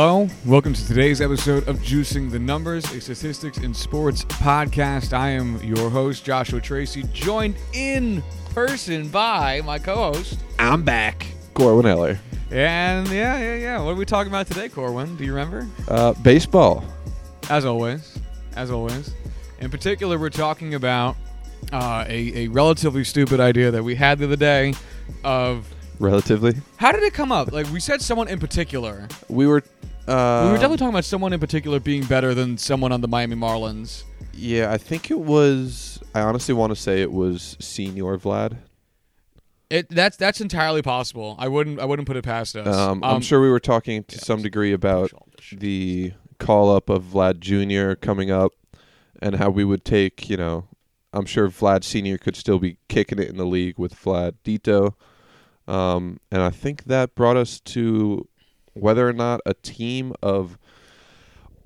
Hello, welcome to today's episode of Juicing the Numbers, a statistics and sports podcast. I am your host, Joshua Tracy, joined in person by my co host. I'm back. Corwin Eller. And yeah, yeah, yeah. What are we talking about today, Corwin? Do you remember? Uh, baseball. As always, as always. In particular, we're talking about uh, a, a relatively stupid idea that we had the other day of Relatively. how did it come up? Like, we said someone in particular. We were. Uh, we were definitely talking about someone in particular being better than someone on the Miami Marlins. Yeah, I think it was. I honestly want to say it was Senior Vlad. It that's that's entirely possible. I wouldn't I wouldn't put it past us. Um, I'm sure we were talking to yeah, some degree about the call up of Vlad Jr. coming up and how we would take, you know, I'm sure Vlad Sr. could still be kicking it in the league with Vlad Dito. Um, and I think that brought us to whether or not a team of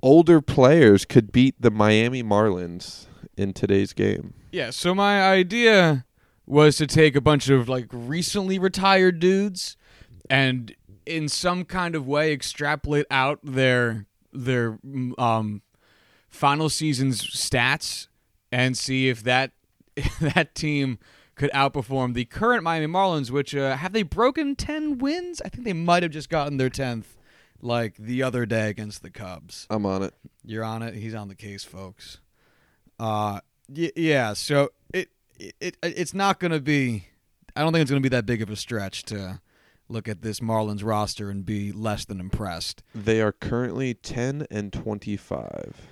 older players could beat the Miami Marlins in today's game. Yeah, so my idea was to take a bunch of like recently retired dudes and in some kind of way extrapolate out their their um final season's stats and see if that that team could outperform the current Miami Marlins which uh, have they broken 10 wins? I think they might have just gotten their 10th like the other day against the Cubs. I'm on it. You're on it. He's on the case, folks. Uh, y- yeah. So it, it it it's not going to be. I don't think it's going to be that big of a stretch to look at this Marlins roster and be less than impressed. They are currently 10 and 25.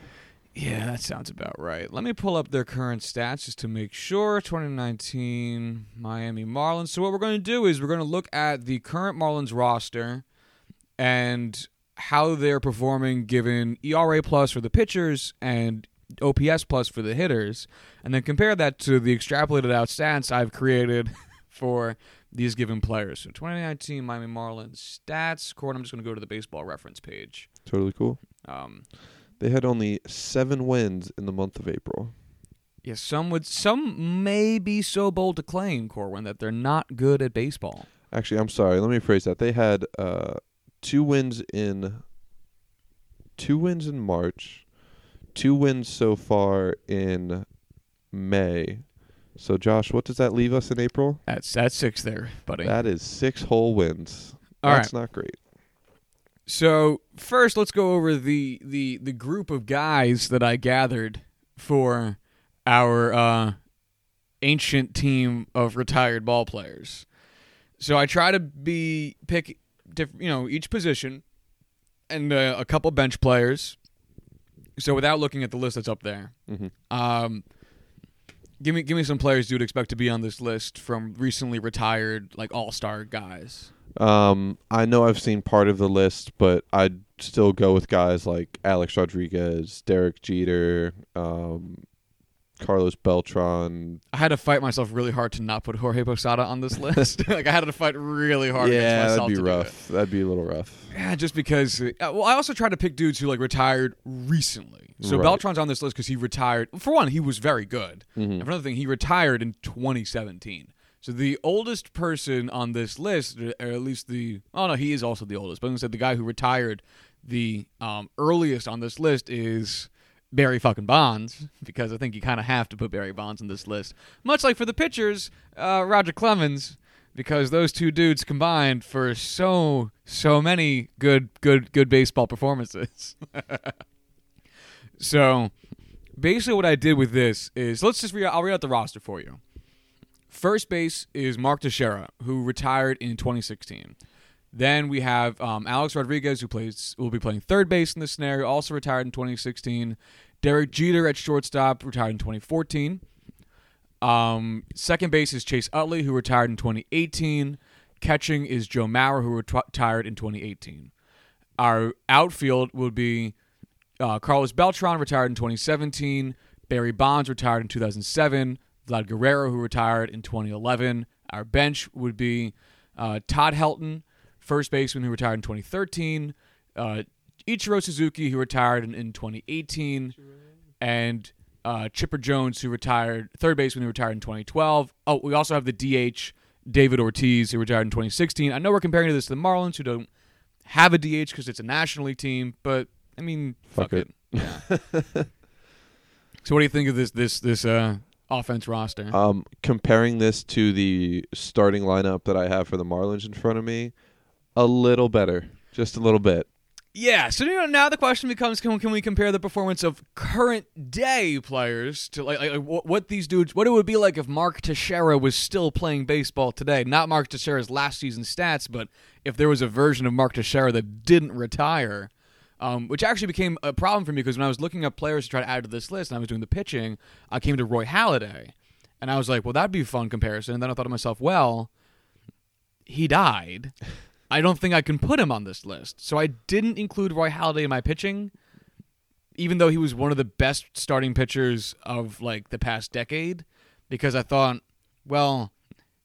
Yeah, that sounds about right. Let me pull up their current stats just to make sure. 2019 Miami Marlins. So what we're going to do is we're going to look at the current Marlins roster and how they're performing given ERA plus for the pitchers and OPS plus for the hitters, and then compare that to the extrapolated out stats I've created for these given players. So 2019 Miami Marlins stats. Court, I'm just going to go to the baseball reference page. Totally cool. Um, They had only seven wins in the month of April. Yeah, some would some may be so bold to claim, Corwin, that they're not good at baseball. Actually, I'm sorry. Let me phrase that. They had uh, two wins in two wins in March, two wins so far in May. So, Josh, what does that leave us in April? That's that's six there, buddy. That is six whole wins. All That's not great. So first, let's go over the the the group of guys that I gathered for our uh, ancient team of retired ball players. So I try to be pick, diff, you know, each position and uh, a couple bench players. So without looking at the list that's up there, hmm um, give me give me some players you'd expect to be on this list from recently retired like all star guys. Um, I know I've seen part of the list, but I'd still go with guys like Alex Rodriguez, Derek Jeter, um, Carlos Beltran, I had to fight myself really hard to not put Jorge Posada on this list. like I had to fight really hard yeah, that'd be rough. That'd be a little rough. Yeah, just because. Uh, well, I also tried to pick dudes who like retired recently. So Right. Beltran's on this list because he retired. For one, he was very good. Mhm. And for another thing, he retired in 2017. So the oldest person on this list, or at least the oh no, he is also the oldest. But say the guy who retired the um, earliest on this list is Barry fucking Bonds because I think you kind of have to put Barry Bonds on this list. Much like for the pitchers, uh, Roger Clemens, because those two dudes combined for so so many good good good baseball performances. so basically, what I did with this is let's just. I'll read out the roster for you. First base is Mark Teixeira, who retired in 2016. Then we have um, Alex Rodriguez, who plays will be playing third base in this scenario, also retired in 2016. Derek Jeter at shortstop, retired in 2014. Um, second base is Chase Utley, who retired in 2018. Catching is Joe Mauer, who retired in 2018. Our outfield would be uh, Carlos Beltran, retired in 2017. Barry Bonds, retired in 2007. Vlad Guerrero, who retired in 2011. Our bench would be uh, Todd Helton, first baseman, who retired in 2013. Uh, Ichiro Suzuki, who retired in, in 2018. And uh, Chipper Jones, who retired, third baseman, who retired in 2012. Oh, we also have the DH, David Ortiz, who retired in 2016. I know we're comparing this to the Marlins, who don't have a DH because it's a National League team, but I mean, fuck, Fuck it. Yeah. so, what do you think of this this this uh, offense roster? Um, comparing this to the starting lineup that I have for the Marlins in front of me, a little better, just a little bit. Yeah, so you know now the question becomes: Can, can we compare the performance of current day players to like, like, what these dudes? What it would be like if Mark Teixeira was still playing baseball today? Not Mark Teixeira's last season stats, but if there was a version of Mark Teixeira that didn't retire, um, which actually became a problem for me because when I was looking up players to try to add to this list and I was doing the pitching, I came to Roy Halladay, and I was like, well, that'd be a fun comparison. And then I thought to myself, well, he died. I don't think I can put him on this list. So I didn't include Roy Halladay in my pitching, even though he was one of the best starting pitchers of like the past decade, because I thought, well,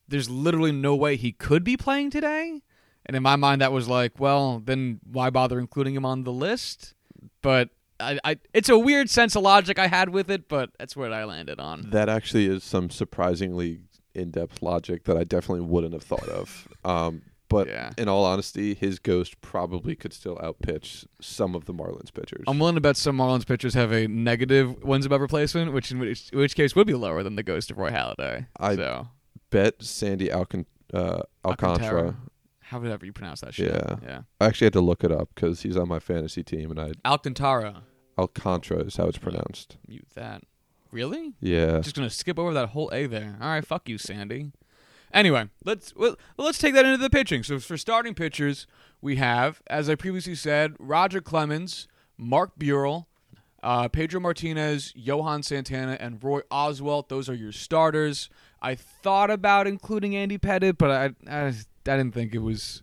there's literally no way he could be playing today. And in my mind, that was like, well, then why bother including him on the list? But I, I it's a weird sense of logic I had with it, but that's where I landed on. That actually is some surprisingly in-depth logic that I definitely wouldn't have thought of. Um, but Yeah. in all honesty, his ghost probably could still outpitch some of the Marlins pitchers. I'm willing to bet some Marlins pitchers have a negative wins above replacement, which in which, which case would be lower than the ghost of Roy Halladay. I- so Bet Sandy Alcan- uh, Alcantara. Alcantara. However you pronounce that shit. Yeah. yeah. I actually had to look it up because he's on my fantasy team, and I Alcantara. Alcantara is how it's pronounced. Mute that. Really? Yeah. Just gonna skip over that whole A there. All right, fuck you, Sandy. Anyway, let's well, let's take that into the pitching. So for starting pitchers, we have, as I previously said, Roger Clemens, Mark Buehrle, uh, Pedro Martinez, Johan Santana, and Roy Oswalt. Those are your starters. I thought about including Andy Pettitte, but I, I I didn't think it was.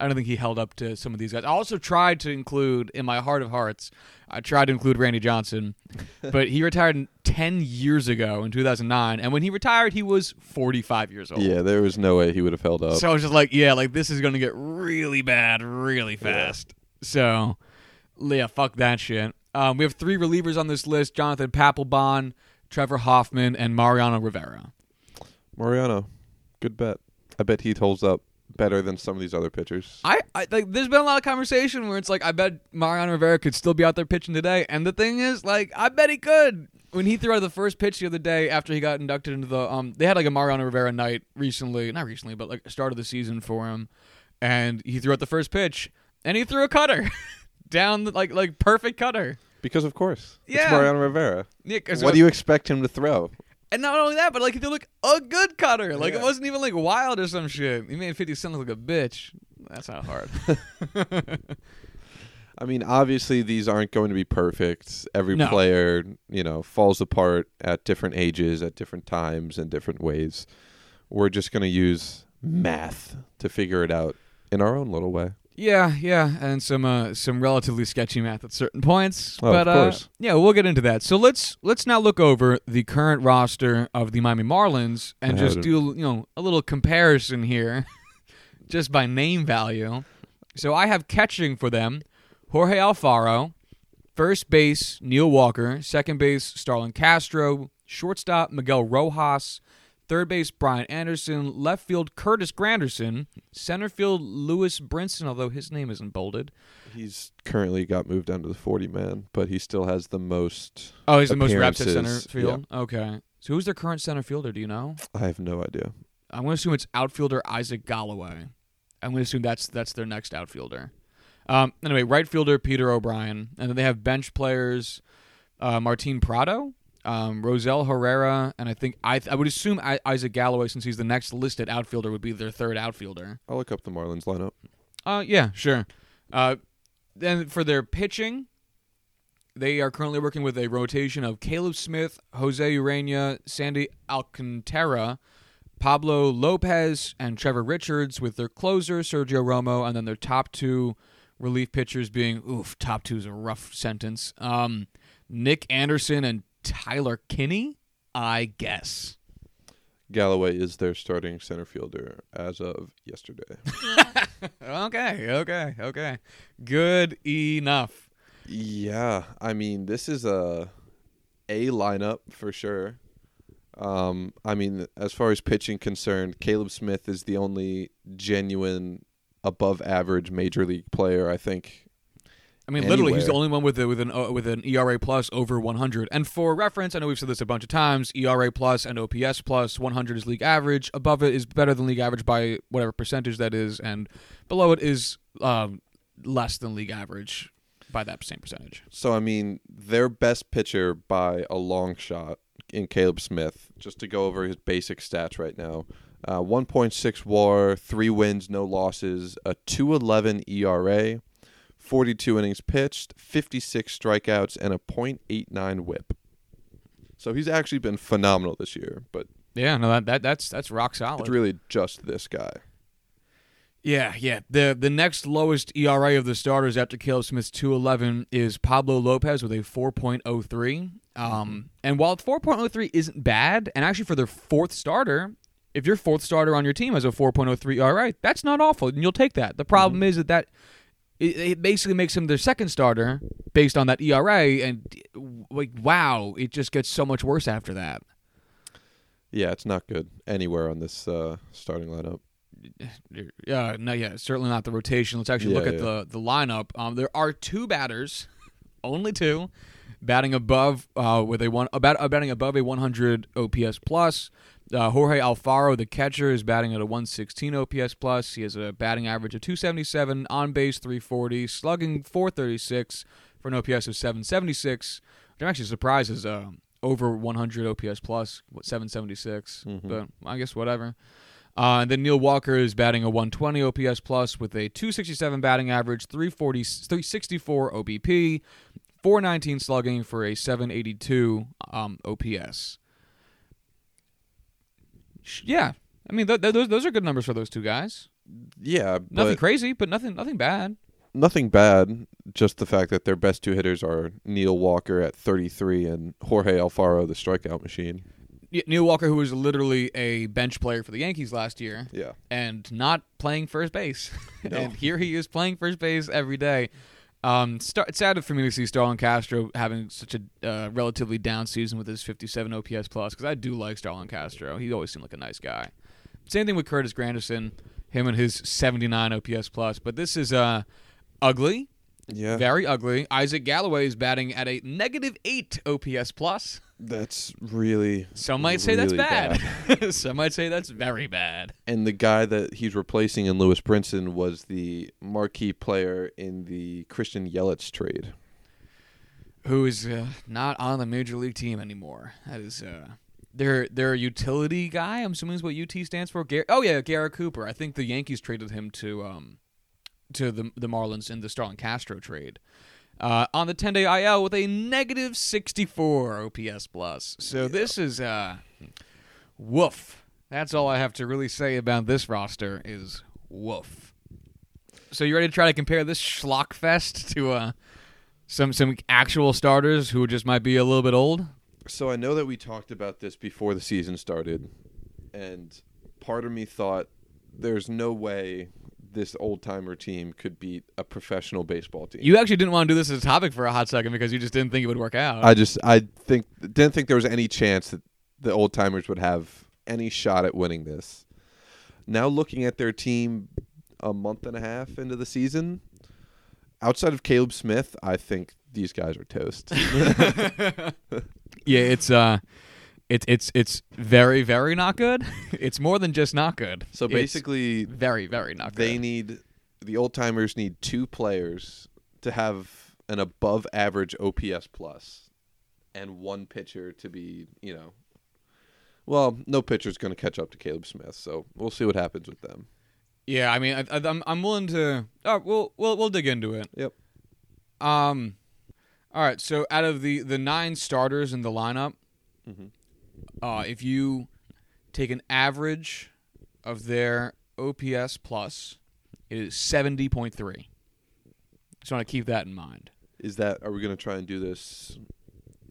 I don't think he held up to some of these guys. I also tried to include, in my heart of hearts, I tried to include Randy Johnson, but he retired 10 years ago in 2009. And when he retired, he was 45 years old. Yeah, there was no way he would have held up. So I was just like, yeah, like this is going to get really bad really fast. So, yeah, fuck that shit. Um, we have three relievers on this list Jonathan Papelbon, Trevor Hoffman, and Mariano Rivera. Mariano, good bet. I bet he holds up better than some of these other pitchers. I, I like. There's been a lot of conversation where it's like, I bet Mariano Rivera could still be out there pitching today, and the thing is, like, I bet he could. When he threw out the first pitch the other day after he got inducted into the, um, they had like a Mariano Rivera night recently, not recently, but like start of the season for him, and he threw out the first pitch, and he threw a cutter down, the, like like perfect cutter. Because of course, Yeah. it's Mariano Rivera. Yeah, What do you expect him to throw? And not only that, but like he threw like a good cutter. Like it wasn't even like wild or some shit. He made Fifty Cent look like a bitch. That's not hard. I mean, obviously these aren't going to be perfect. Every No. player, you know, falls apart at different ages, at different times, in different ways. We're just going to use math to figure it out in our own little way. Yeah, yeah, and some uh, some relatively sketchy math at certain points. Oh, of but course. Uh, yeah, we'll get into that. So let's let's now look over the current roster of the Miami Marlins and I just do you know a little comparison here, just by name value. So I have catching for them: Jorge Alfaro, first base Neil Walker, second base Starlin Castro, shortstop Miguel Rojas, third base Brian Anderson, left field Curtis Granderson, center field Lewis Brinson, although his name isn't bolded. He's currently got moved down to the 40 man, but he still has the most. Oh, he's the most reps at center field. Okay, so who's their current center fielder? Do you know? I have no idea. I'm going to assume it's outfielder Isaac Galloway. I'm going to assume that's that's their next outfielder. Um, anyway, right fielder Peter O'Brien, and then they have bench players uh, Martin Prado, um, Rosell Herrera, and I think I I would assume I, Isaac Galloway, since he's the next listed outfielder, would be their third outfielder. I'll look up the Marlins lineup. Uh, yeah, sure. Uh, then for their pitching, they are currently working with a rotation of Caleb Smith, Jose Ureña, Sandy Alcantara, Pablo Lopez, and Trevor Richards, with their closer Sergio Romo, and then their top two relief pitchers being oof, top two is a rough sentence. Um, Nick Anderson and Tyler Kinley, I guess. Galloway is their starting center fielder as of yesterday. Okay, okay, okay. Good enough. Yeah, I mean, this is a a lineup for sure. Um, I mean, as far as pitching concerned, Caleb Smith is the only genuine above average major league player. I think I mean, literally, he's the only one with a, with an uh, with an ERA plus over 100. And for reference, I know we've said this a bunch of times: ERA plus and OPS plus 100 is league average. Above it is better than league average by whatever percentage that is, and below it is um, less than league average by that same percentage. so. I mean, their best pitcher by a long shot in Caleb Smith. Just to go over his basic stats right now: uh, 1.6 WAR, three wins, no losses, a 2.11 ERA, 42 innings pitched, 56 strikeouts, and a .89 WHIP. So he's actually been phenomenal this year, but Yeah, no, that, that that's that's rock solid. it's really just this guy. Yeah, yeah. The the next lowest ERA of the starters after Caleb Smith's 211 is Pablo Lopez with a 4.03. Um, and while 4.03 isn't bad, and actually for their fourth starter, if your fourth starter on your team has a 4.03 ERA, that's not awful, and you'll take that. The problem is that that it, it basically makes him their second starter based on that ERA, and like wow, it just gets so much worse after that. Yeah, it's not good anywhere on this uh, starting lineup. Yeah, no, yeah, certainly not the rotation. Let's actually Yeah, look at yeah. the the lineup. Um, there are two batters, only two, batting above uh, with a one about uh, batting above a 100 OPS plus. Uh, Jorge Alfaro, the catcher, is batting at a 116 OPS plus. He has a batting average of 277, on base 340, slugging 436 for an OPS of 776. Which I'm actually surprised is uh, over 100 OPS plus, what 776. Mhm. But I guess whatever. Uh, and then Neil Walker is batting a 120 OPS plus with a 267 batting average, 340, 364 OBP, 419 slugging for a 782 um, OPS. Sh- Yeah, I mean th- th- those those are good numbers for those two guys. Yeah, Nothing but crazy, but nothing nothing bad. nothing bad. Just the fact that their best two hitters are Neil Walker at 33 and Jorge Alfaro, the strikeout machine. Y- Neil Walker, who was literally a bench player for the Yankees last year, Yeah. and not playing first base. No. and here he is playing first base every day. Um, star- it's sad for me to see Starlin Castro having such a uh, relatively down season with his 57 OPS plus because I do like Starlin Castro. He always seemed like a nice guy. Same thing with Curtis Granderson, him and his 79 OPS plus. But this is uh, ugly, Yeah. very ugly. Isaac Galloway is batting at a negative eight OPS plus. That's really Some might say that's really bad. Some might say that's very bad. And the guy that he's replacing in Lewis Brinson was the marquee player in the Christian Yelich trade. who is uh, not on the major league team anymore. That is uh, their their utility guy. I'm assuming is what UT stands for. Gar- oh yeah, Garrett Cooper. I think the Yankees traded him to um to the the Marlins in the Starlin Castro trade. Uh, on the 10 day IL with a negative 64 OPS plus. So this is uh, woof. That's all I have to really say about this roster is woof. So you ready to try to compare this schlock fest to uh, some some actual starters who just might be a little bit old? So I know that we talked about this before the season started, and part of me thought there's no way this old timer team could beat a professional baseball team. You actually didn't want to do this as a topic for a hot second because you just didn't think it would work out. I just I think didn't think there was any chance that the old timers would have any shot at winning this. Now looking at their team a month and a half into the season, outside of Caleb Smith, I think these guys are toast. yeah, it's uh, it's it's it's very very not good. it's more than just not good. so It's basically very very not good. they need the old timers need two players to have an above average OPS plus and one pitcher to be, you know, well, no pitcher's going to catch up to Caleb Smith, so we'll see what happens with them. Yeah, I mean, I, I, I'm I'm willing to. Oh, we'll we'll we'll dig into it. Yep. Um, all right. So out of the the nine starters in the lineup, Mhm. Uh, if you take an average of their OPS plus, it is seventy point three. Just want to keep that in mind. Is that are we going to try and do this?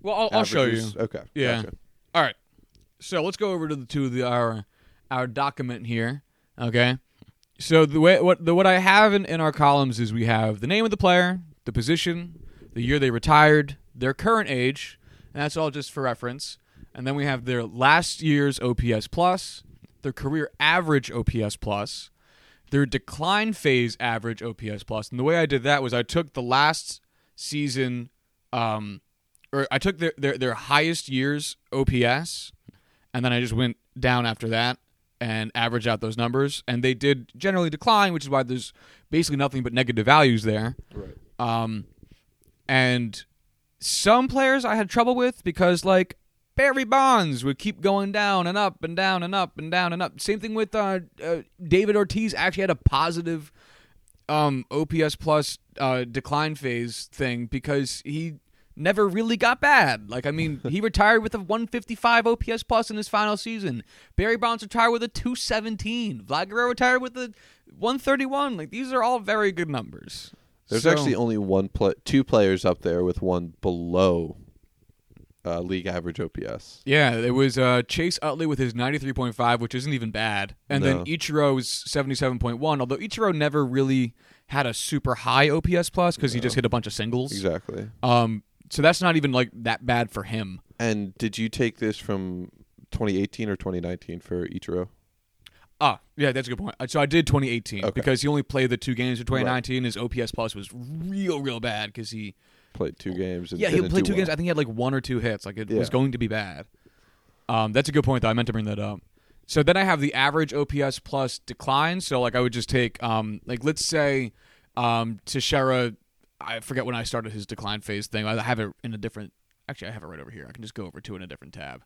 Well, I'll, I'll show you. Okay. Yeah. gotcha. All right. So let's go over to the to the our our document here. Okay. So the way what the what I have in, in our columns is we have the name of the player, the position, the year they retired, their current age, and that's all just for reference. And then we have their last year's OPS plus, their career average OPS plus, their decline phase average OPS plus. And the way I did that was I took the last season, um, or I took their their, their highest years OPS, and then I just went down after that and averaged out those numbers. And they did generally decline, which is why there's basically nothing but negative values there. Right. Um, and some players I had trouble with because like Barry Bonds would keep going down and up and down and up and down and up. Same thing with uh, uh, David Ortiz. Actually had a positive um, OPS plus uh, decline phase thing because he never really got bad. Like I mean, he retired with a 155 OPS plus in his final season. Barry Bonds retired with a 217. Vlad Guerrero retired with a 131. Like these are all very good numbers. There's So- actually only one two players up there with one below uh, league average OPS. Yeah, it was uh, Chase Utley with his 93.5, which isn't even bad. And then No. Ichiro's 77.1, although Ichiro never really had a super high OPS plus because he just hit a bunch of singles. Exactly. Um, so that's not even like that bad for him. And did you take this from 2018 or 2019 for Ichiro? Ah, yeah, that's a good point. Uh, So I did 2018 Okay. because he only played the two games of 2019. His OPS plus was real, real bad because he Played two games. And yeah he played two games. I think he had like one or two hits. Like it was going to be bad. Um, that's a good point though. I meant to bring that up. So then I have the average OPS plus decline. So like I would just take um like let's say um Teixeira. I forget when I started his decline phase thing. I have it in a different. Actually, I have it right over here. I can just go over to it in a different tab.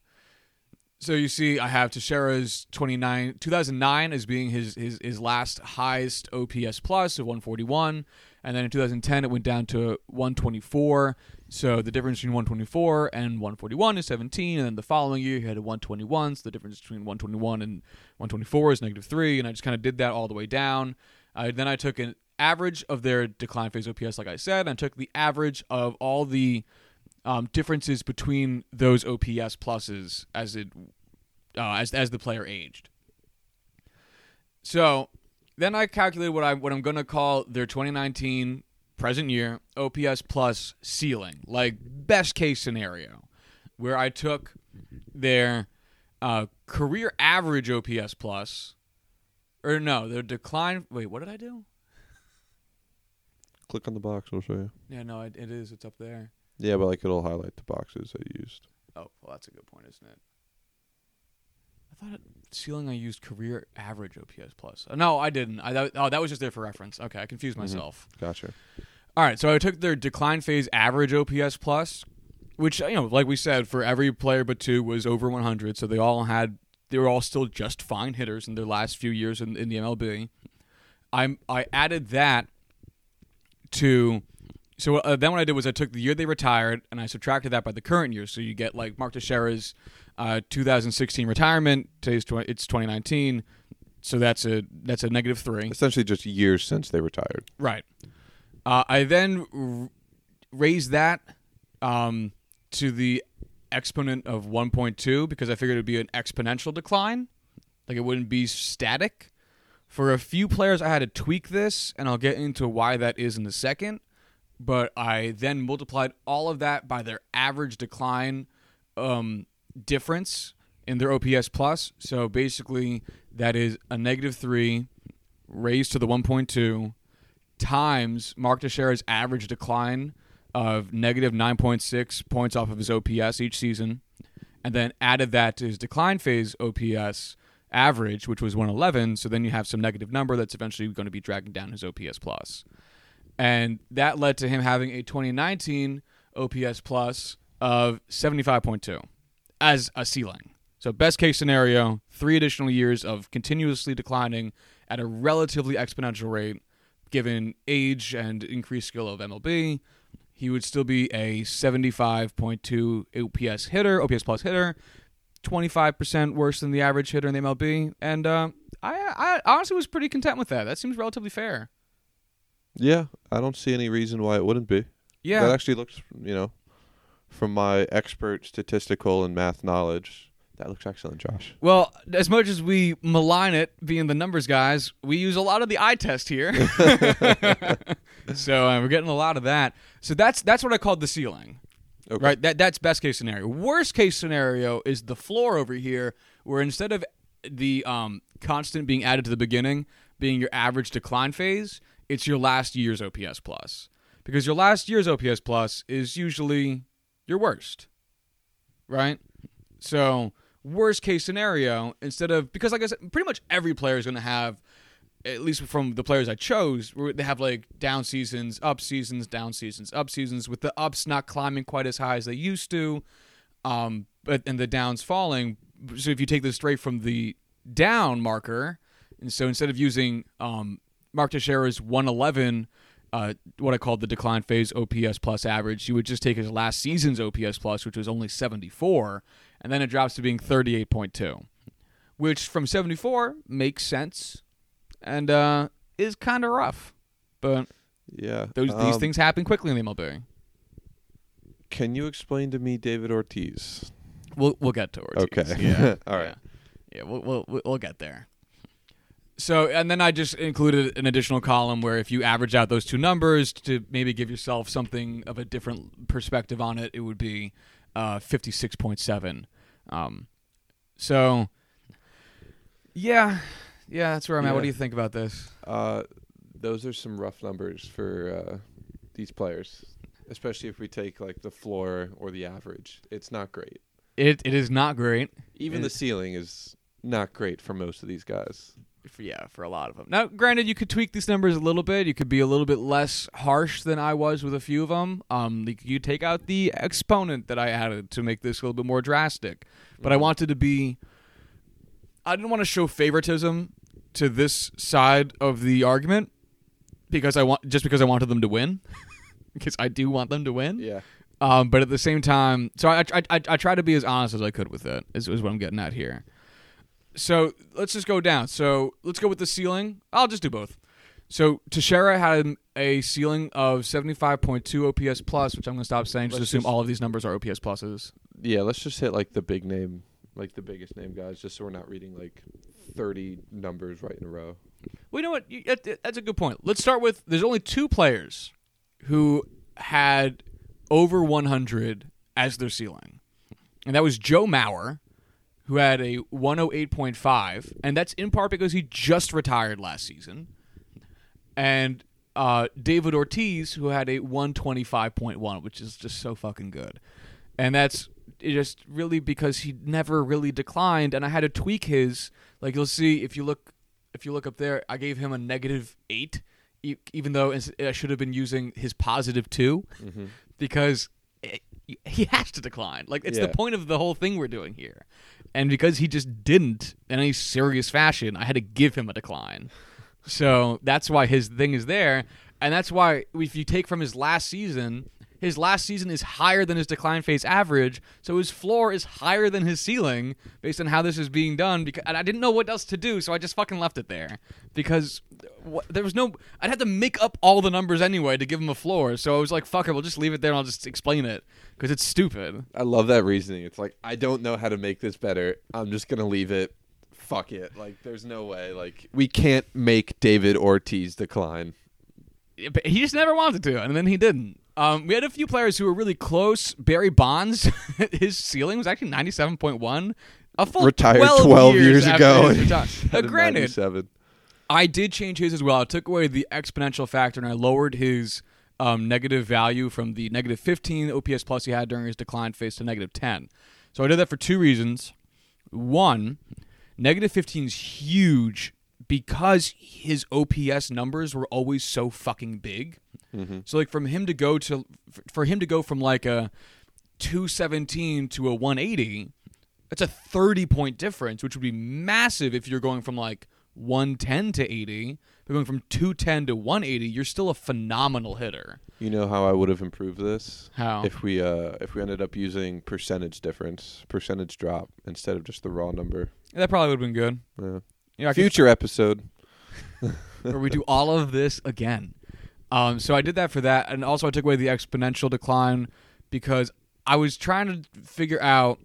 So you see, I have Teixeira's 29, 2009 as being his, his his last highest OPS plus of 141, and then in 2010 it went down to 124. So the difference between 124 and 141 is 17, and then the following year he had a 121. So the difference between 121 and 124 is negative three, and I just kind of did that all the way down. Uh, then I took an average of their decline phase OPS, like I said, and I took the average of all the um, differences between those OPS pluses as it uh, as as the player aged. So then I calculated what I what I'm gonna call their 2019 present year OPS plus ceiling, like best case scenario, where I took their uh, career average OPS plus, or no, their decline. Wait, what did I do? Click on the box. I'll show you. Yeah, no, it, it is. It's up there. Yeah, but like it'll highlight the boxes I used. Oh, well, that's a good point, isn't it? I thought it, ceiling I used career average OPS plus. Uh, no, I didn't. I that, oh, that was just there for reference. Okay, I confused Mhm. myself. Gotcha. All right, so I took their decline phase average OPS plus, which you know, like we said, for every player but two was over 100. So they all had, they were all still just fine hitters in their last few years in, in the MLB. I I added that to, so uh, then what I did was I took the year they retired and I subtracted that by the current year. So you get like Mark Teixeira's uh, 2016 retirement. Today's tw- it's 2019, so that's a that's a negative three. Essentially, just years since they retired. Right. Uh, I then r- raised that um, to the exponent of 1.2 because I figured it would be an exponential decline. Like it wouldn't be static. For a few players, I had to tweak this, and I'll get into why that is in a second. But I then multiplied all of that by their average decline um, difference in their OPS plus. So basically, that is a negative three raised to the 1.2 times Mark Teixeira's average decline of negative 9.6 points off of his OPS each season, and then added that to his decline phase OPS average, which was 111. So then you have some negative number that's eventually going to be dragging down his OPS plus. And that led to him having a 2019 OPS plus of 75.2 as a ceiling. So, best case scenario, three additional years of continuously declining at a relatively exponential rate, given age and increased skill of MLB. He would still be a 75.2 OPS hitter, OPS plus hitter, 25% worse than the average hitter in the MLB. And uh, I, I honestly was pretty content with that. That seems relatively fair. Yeah, I don't see any reason why it wouldn't be. Yeah. That actually looks, you know, from my expert statistical and math knowledge, that looks excellent, Josh. Well, as much as we malign it being the numbers guys, we use a lot of the eye test here. so uh, we're getting a lot of that. So that's that's what I called the ceiling. Okay. Right? That that's best case scenario. Worst case scenario is the floor over here where instead of the um, constant being added to the beginning, being your average decline phase, it's your last year's OPS plus. Because your last year's OPS plus is usually your worst. Right? So, worst case scenario, instead of because like I said, pretty much every player is going to have at least from the players I chose, they have like down seasons, up seasons, down seasons, up seasons, with the ups not climbing quite as high as they used to, um, but and the downs falling. So if you take this straight from the down marker, and so instead of using um, Mark Teixeira's 111, uh, what I called the decline phase OPS plus average, you would just take his last season's OPS plus, which was only 74, and then it drops to being 38.2, which from 74 makes sense and uh, is kind of rough. But Yeah. those, these um, things happen quickly in the MLB. Can you explain to me David Ortiz? We'll we'll get to Ortiz. Okay. Yeah. All right. Yeah, yeah we'll we'll- we'll get there. So, and then I just included an additional column where if you average out those two numbers to maybe give yourself something of a different perspective on it, it would be uh, 56.7. Um, so, yeah, yeah, that's where I'm at. What do you think about this? Uh, those are some rough numbers for uh, these players, especially if we take like the floor or the average. It's not great. It It is not great. Even It- the ceiling is not great for most of these guys. For, yeah, for a lot of them. Now, granted, you could tweak these numbers a little bit. You could be a little bit less harsh than I was with a few of them. Um, you take out the exponent that I added to make this a little bit more drastic. But I wanted to be. I didn't want to show favoritism to this side of the argument because I want just because I wanted them to win. because I do want them to win. Yeah. Um, but at the same time, so I, I, I, I try to be as honest as I could with it. Is, is what I'm getting at here. So let's just go down. So let's go with the ceiling. I'll just do both. So Teixeira had a ceiling of 75.2 OPS plus, which I'm going to stop saying. Just Let's assume just- all of these numbers are OPS pluses. Yeah. Let's just hit like the big name, like the biggest name guys, just so we're not reading like thirty numbers right in a row. Well, you know what? You- that- That's a good point. Let's start with. There's only two players who had over 100 as their ceiling, and that was Joe Mauer, who had a 108.5, and that's in part because he just retired last season, and uh, David Ortiz, who had a 125.1, which is just so fucking good, and that's just really because he never really declined, and I had to tweak his. Like you'll see if you look if you look up there, I gave him a negative eight, even though I should have been using his positive 2 Mm-hmm. because it, he has to decline. Like it's the point of the whole thing we're doing here, and because he just didn't in any serious fashion, I had to give him a decline. So that's why his thing is there, and that's why if you take from his last season. His last season is higher than his decline phase average, so his floor is higher than his ceiling based on how this is being done. Because and I didn't know what else to do, so I just fucking left it there because wh- there was no. I'd have to make up all the numbers anyway to give him a floor. So I was like, "Fuck it, we'll just leave it there and I'll just explain it because it's stupid." I love that reasoning. It's like I don't know how to make this better. I'm just gonna leave it. Fuck it. Like there's no way. Like we can't make David Ortiz decline. He just never wanted to, and then he didn't. Um, we had a few players who were really close. Barry Bonds, his ceiling was actually ninety-seven point one. A full Retired 12, 12 years after ago. Now, granted, I did change his as well. I took away the exponential factor and I lowered his um, negative value from the negative 15 OPS plus he had during his decline phase to negative 10. So I did that for two reasons. One, negative 15 is huge because his OPS numbers were always so fucking big. Mhm. So like from him to go to for him to go from like a 217 to a 180, that's a 30 point difference, which would be massive if you're going from like 110 to 80. But going from 210 to 180, you're still a phenomenal hitter. You know how I would have improved this How? if we uh if we ended up using percentage difference, percentage drop instead of just the raw number. that probably would have been good. Yeah. I could- Future episode. where we do all of this again. Um, so I did that for that, and also I took away the exponential decline because I was trying to figure out.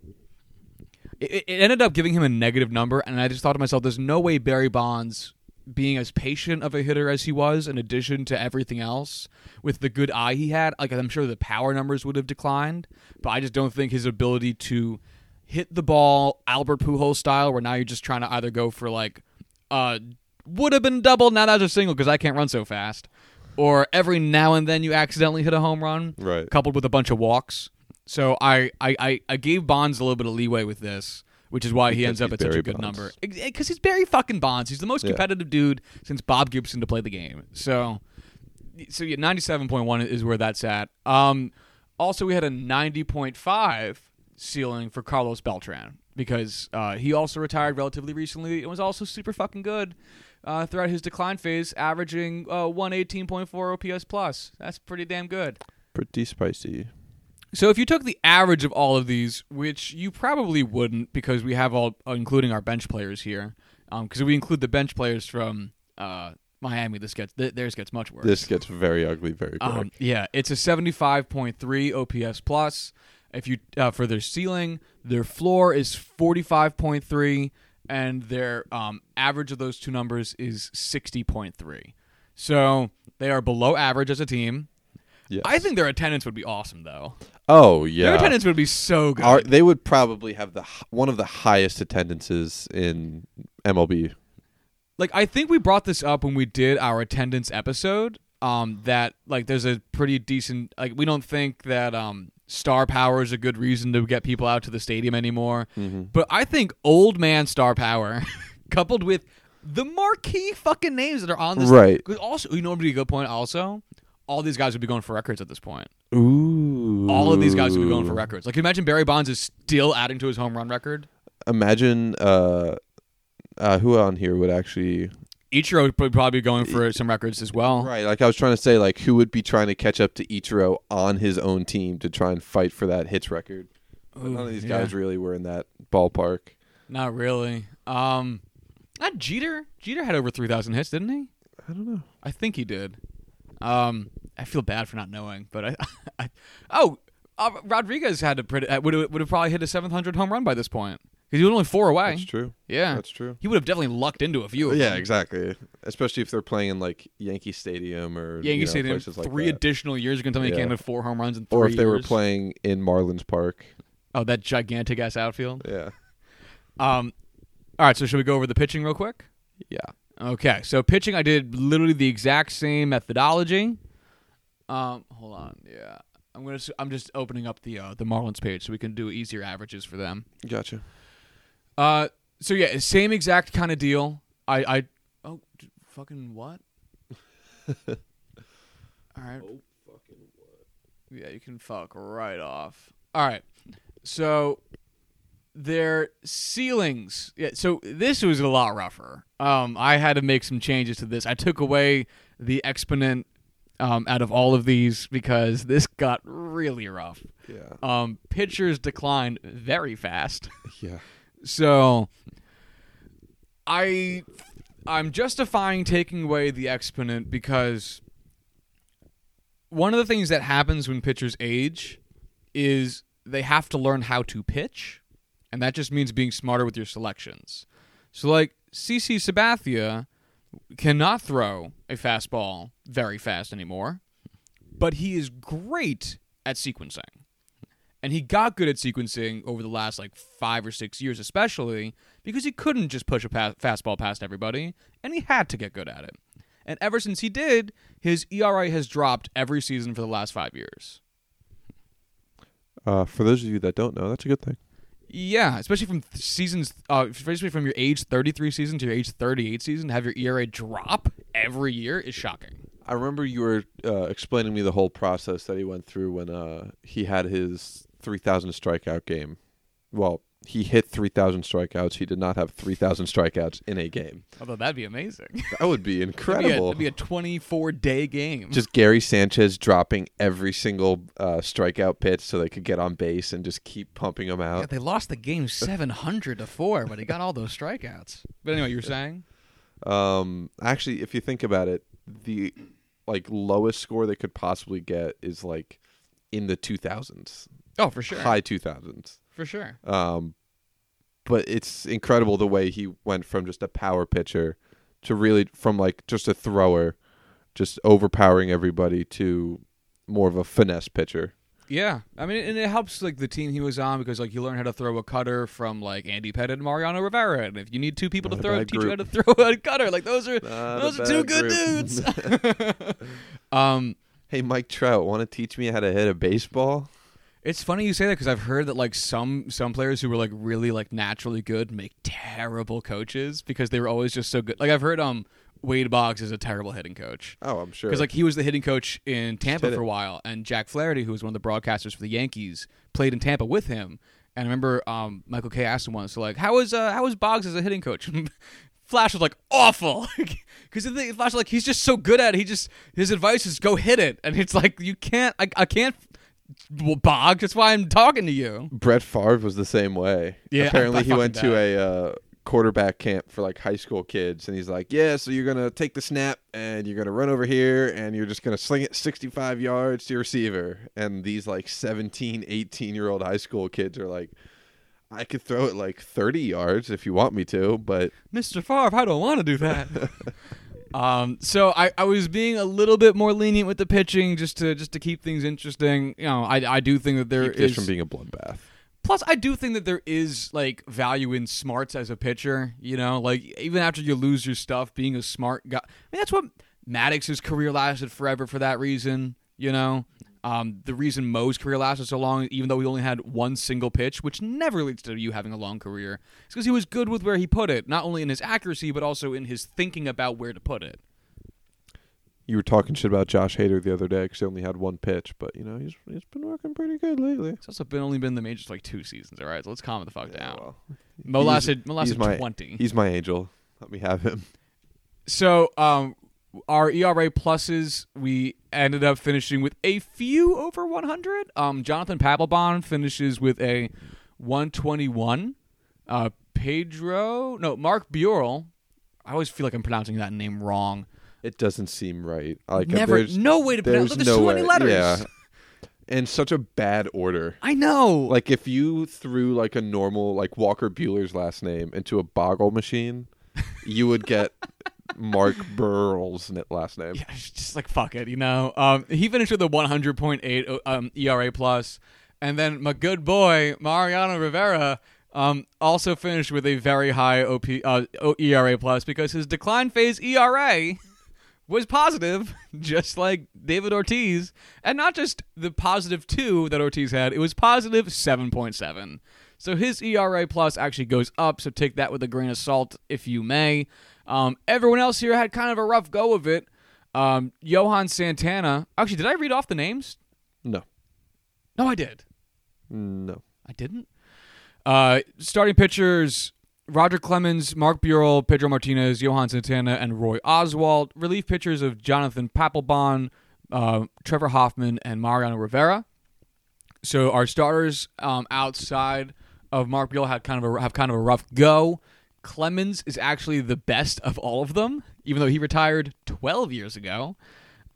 It, it ended up giving him a negative number, and I just thought to myself, "There's no way Barry Bonds, being as patient of a hitter as he was, in addition to everything else, with the good eye he had, like I'm sure the power numbers would have declined, but I just don't think his ability to hit the ball Albert Pujols style, where now you're just trying to either go for like uh would have been double, now that's a single because I can't run so fast. Or every now and then you accidentally hit a home run, Right. coupled with a bunch of walks. So I, I, I, I gave Bonds a little bit of leeway with this, which is why he ends up at such a good Bonds. number. Because he's Barry fucking Bonds. He's the most Yeah. competitive dude since Bob Gibson to play the game. So, so yeah, ninety seven point one is where that's at. Um, also we had a ninety point five ceiling for Carlos Beltran because uh, he also retired relatively recently and was also super fucking good. Uh, throughout his decline phase, averaging uh, 118.4 OPS plus. That's pretty damn good. Pretty spicy. So if you took the average of all of these, which you probably wouldn't because we have all, uh, including our bench players here, because if we include the bench players from uh, Miami, this gets th- theirs gets much worse. This gets very ugly very. Um, yeah, it's a 75.3 OPS plus. If you uh, for their ceiling, their floor is 45.3, and their um, average of those two numbers is 60.3. So they are below average as a team. yes. I think their attendance would be awesome, though. Oh yeah, Their attendance would be so good. Our, they would probably have the one of the highest attendances in MLB. like I think we brought this up when we did our attendance episode. Um, that like there's a pretty decent like we don't think that um star power is a good reason to get people out to the stadium anymore. Mm-hmm. But I think old man star power, coupled with the marquee fucking names that are on this, Right. 'cause Also, you know, what would be a good point. Also, all these guys would be going for records at this point. Ooh. All of these guys would be going for records. Like, imagine Barry Bonds is still adding to his home run record. Imagine uh, uh, who on here would actually Ichiro would probably be going for some records as well. right. Like I was trying to say, like who would be trying to catch up to Ichiro on his own team to try and fight for that hits record. But Ooh, none of these yeah. guys really were in that ballpark. Not really. Um, not Jeter. Jeter had over three thousand hits, didn't he? I don't know. I think he did. Um, I feel bad for not knowing, but I, I oh, uh, Rodriguez had to pretty, uh, would would have probably hit a seven hundred home run by this point because he was only four away. That's true. Yeah, That's true. he would have definitely lucked into a few. Of Yeah, them. exactly. Especially if they're playing in like Yankee Stadium or Yankee you know, Stadium. places like three that. additional years. You're gonna tell me you Yeah. can't hit four home runs in three or if they were playing in Marlins Park. Oh, that gigantic ass outfield. Yeah. Um, all right. So should we go over the pitching real quick? Yeah. Okay, so pitching, I did literally the exact same methodology. Um, hold on, yeah, I'm gonna. I'm just opening up the uh, the Marlins page so we can do easier averages for them. Gotcha. Uh, so yeah, same exact kind of deal. I, I, oh, d- fucking what? All right. Oh, fucking what? Yeah, you can fuck right off. All right. So their ceilings. Yeah, so this was a lot rougher. Um, I had to make some changes to this. I took away the exponent um, out of all of these because this got really rough. Yeah. Um, pitchers declined very fast. Yeah. So I I'm justifying taking away the exponent because one of the things that happens when pitchers age is they have to learn how to pitch, and that just means being smarter with your selections. So like CC Sabathia cannot throw a fastball very fast anymore, but he is great at sequencing. And he got good at sequencing over the last like five or six years, especially because he couldn't just push a fastball past everybody, and he had to get good at it. And ever since he did, his ERA has dropped every season for the last five years. Uh, for those of you that don't know, that's a good thing. Yeah, especially from th- seasons, uh, especially from your age 33 season to your age 38 season, to have your ERA drop every year is shocking. I remember you were uh, explaining to me the whole process that he went through when uh, he had his 3,000 strikeout game. Well, he hit 3,000 strikeouts. He did not have 3,000 strikeouts in a game. Although that'd be amazing. That would be That'd be a- incredible. It'd be a 24 day game. just Gary Sanchez dropping every single uh, strikeout pitch so they could get on base and just keep pumping them Yeah, out. they lost the game 700 to 4, but he got all those strikeouts. But anyway, you were saying? Um, actually, if you think about it, the like lowest score they could possibly get is like in the 2000s, Oh, for sure. high 2000s. For sure. Um, but it's incredible the way he went from just a power pitcher to really from like just a thrower, just overpowering everybody to more of a finesse pitcher. Yeah, I mean, and it helps like the team he was on because like you learn how to throw a cutter from like Andy Pettitte and Mariano Rivera, and if you need two people Not to throw, teach you how to throw a cutter. Like those are Not those are two bad good dudes. um, Hey, Mike Trout, want to teach me how to hit a baseball? It's funny you say that because I've heard that like some some players who were like really like naturally good make terrible coaches because they were always just so good. Like I've heard um Wade Boggs is a terrible hitting coach. Oh, I'm sure. Because like he was the hitting coach in Tampa for a while, and Jack Flaherty, who was one of the broadcasters for the Yankees, played in Tampa with him. And I remember um, Michael Kay asked him once, so like, how was uh, how was Boggs as a hitting coach? Flash was like awful because the thing Flash was like he's just so good at it. He just his advice is go hit it, and it's like you can't I, I can't Boggs. That's why I'm talking to you. Brett Favre was the same way. Yeah, Apparently, I he fucking went to a uh, quarterback camp for like high school kids, and he's like, "Yeah, so you're gonna take the snap, and you're gonna run over here, and you're just gonna sling it 65 yards to your receiver." And these like 17, 18 year old high school kids are like, "I could throw it like 30 yards if you want me to, but Mr. Favre, I don't want to do that. um, so I, I was being a little bit more lenient with the pitching just to just to keep things interesting. You know, I, I do think that there keep this is from being a bloodbath." plus I do think that there is like value in smarts as a pitcher. You know, like even after you lose your stuff, being a smart guy. I mean, that's what Maddux's career lasted forever for that reason. You know. Um, the reason Mo's career lasted so long, even though he only had one single pitch, which never leads to you having a long career, is because he was good with where he put it, not only in his accuracy, but also in his thinking about where to put it. You were talking shit about Josh Hader the other day because he only had one pitch, but you know he's he's been working pretty good lately. It's also been only been the majors like two seasons. All right, so let's calm the fuck Yeah, down. well, Mo lasted Mo he's lasted my- twenty. He's my angel. Let me have him. So, um, our ERA pluses, we ended up finishing with a few over 100. Um, Jonathan Papelbon finishes with a 121. Uh, Pedro, no, Mark Buehrle. I always feel like I'm pronouncing that name wrong. It doesn't seem right. Like Never, there's, no way to pronounce. there's There's no too many way. letters. Yeah, in such a bad order. I know. Like if you threw like a normal like Walker Buehler's last name into a boggle machine, you would get Mark Buehrle's n- last name. Yeah, just like fuck it, you know. Um, he finished with a 100.8 um, ERA plus, and then my good boy Mariano Rivera um, also finished with a very high OP uh, ERA plus because his decline phase ERA was positive, just like David Ortiz, and not just the positive two that Ortiz had. It was positive 7.7. So his ERA plus actually goes up. So take that with a grain of salt, if you may. Um, everyone else here had kind of a rough go of it. Um, Johan Santana. Actually, did I read off the names? No, No, I did. no. I didn't. Uh, starting pitchers: Roger Clemens, Mark Buehrle, Pedro Martinez, Johan Santana, and Roy Oswalt. Relief pitchers of Jonathan Papelbon, uh, Trevor Hoffman, and Mariano Rivera. So our starters um, outside of Mark Buehrle had kind of a have kind of a rough go. Clemens is actually the best of all of them, even though he retired 12 years ago.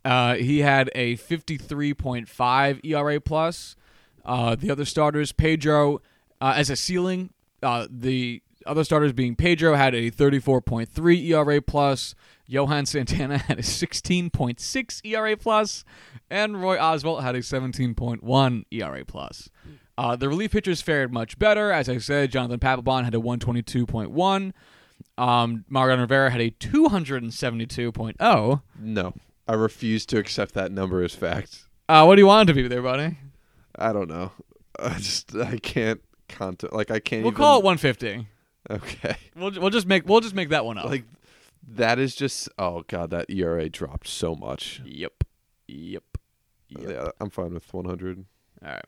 Uh, he had a 53.5 ERA plus. Uh, the other starters, Pedro, uh, as a ceiling, uh, the other starters being Pedro had a 34.3 ERA plus. Johan Santana had a 16.6 ERA plus, and Roy Oswalt had a 17.1 ERA plus. Uh, the relief pitchers fared much better. As I said, Jonathan Papelbon had a 122.1. Um, Mariano Rivera had a 272.0. No, I refuse to accept that number as fact. Uh, what do you want it to be there, buddy? I don't know. I just I can't content like I can't. We'll even, call it 150. Okay, We'll, we'll just make we'll just make that one up. like that is just oh god that ERA dropped so much. yep, yep, yep. Yeah, I'm fine with 100. All right.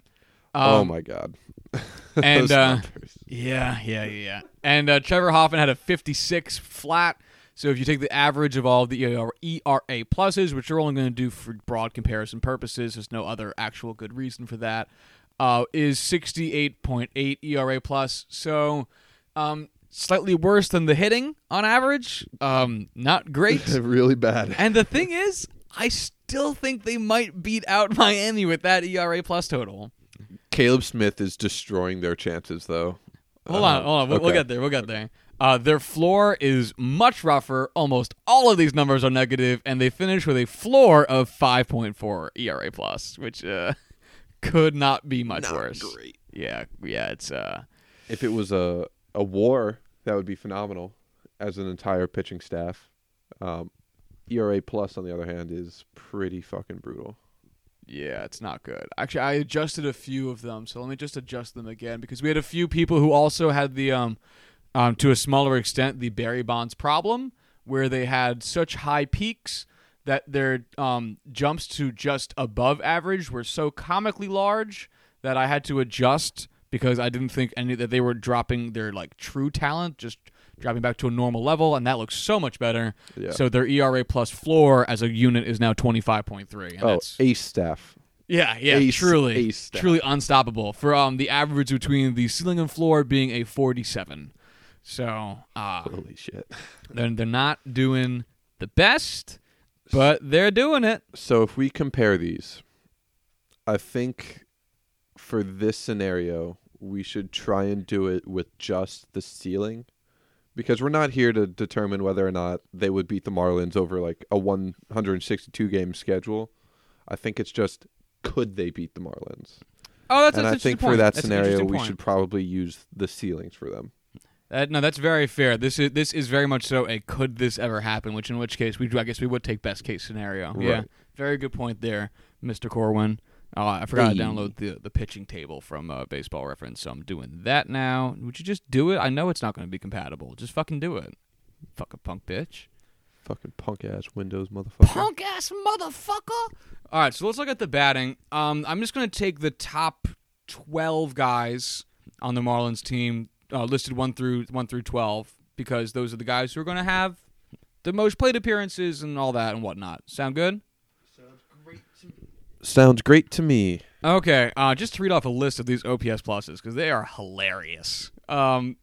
Oh Um, my god. and, uh. Yeah, yeah, yeah, yeah. And uh, Trevor Hoffman had a 56 flat. So if you take the average of all the ERA pluses, which you're only going to do for broad comparison purposes, there's no other actual good reason for that, uh, is 68.8 ERA plus. So um, slightly worse than the hitting on average. Um, not great. really bad. and the thing is, I still think they might beat out Miami with that ERA plus total. Caleb Smith is destroying their chances though. Hold Uh, on, hold on. We'll, we'll get there. We'll get there. Uh, their floor is much rougher. Almost all of these numbers are negative, and they finish with a floor of 5.4 ERA plus, which uh, could not be much Not worse. great. Yeah, yeah, it's uh If it was a a war, that would be phenomenal as an entire pitching staff. Um, ERA plus, on the other hand, is pretty fucking brutal. Yeah, it's not good. Actually, I adjusted a few of them, so let me just adjust them again because we had a few people who also had the um um to a smaller extent the Barry Bonds problem where they had such high peaks that their um jumps to just above average were so comically large that I had to adjust because I didn't think any that they were dropping their like true talent just dropping back to a normal level and that looks so much better. Yeah. So their ERA plus floor as a unit is now 25.3 and oh, that's ace staff. yeah, yeah, ace- truly, ace stat. truly unstoppable. For um, the average between the ceiling and floor being a forty-seven, so uh, Holy shit. they're they're not doing the best, but they're doing it. So if we compare these, I think for this scenario, we should try and do it with just the ceiling. Because we're not here to determine whether or not they would beat the Marlins over like a 162 game schedule. I think it's just could they beat the Marlins? Oh, that's and that's I think for that. That's scenario, we should probably use the ceilings for them. That, no, that's very fair. This is this is very much so a could this ever happen? Which in which case we I guess we would take best case scenario. Yeah, very good point there, Mister Corwin. Uh, I forgot Hey. to download the the pitching table from uh, Baseball Reference, so I'm doing that now. Would you just do it? I know it's not going to be compatible. Just fucking do it. Fucking punk bitch. Fucking punk ass Windows motherfucker. Punk ass motherfucker. All right, so let's look at the batting. Um, I'm just going to take the top 12 guys on the Marlins team, uh, listed one through one through 12, because those are the guys who are going to have the most plate appearances and all that and whatnot. Sound good? Sounds great to me. Okay, uh, just to read off a list of these OPS pluses because they are hilarious. Um,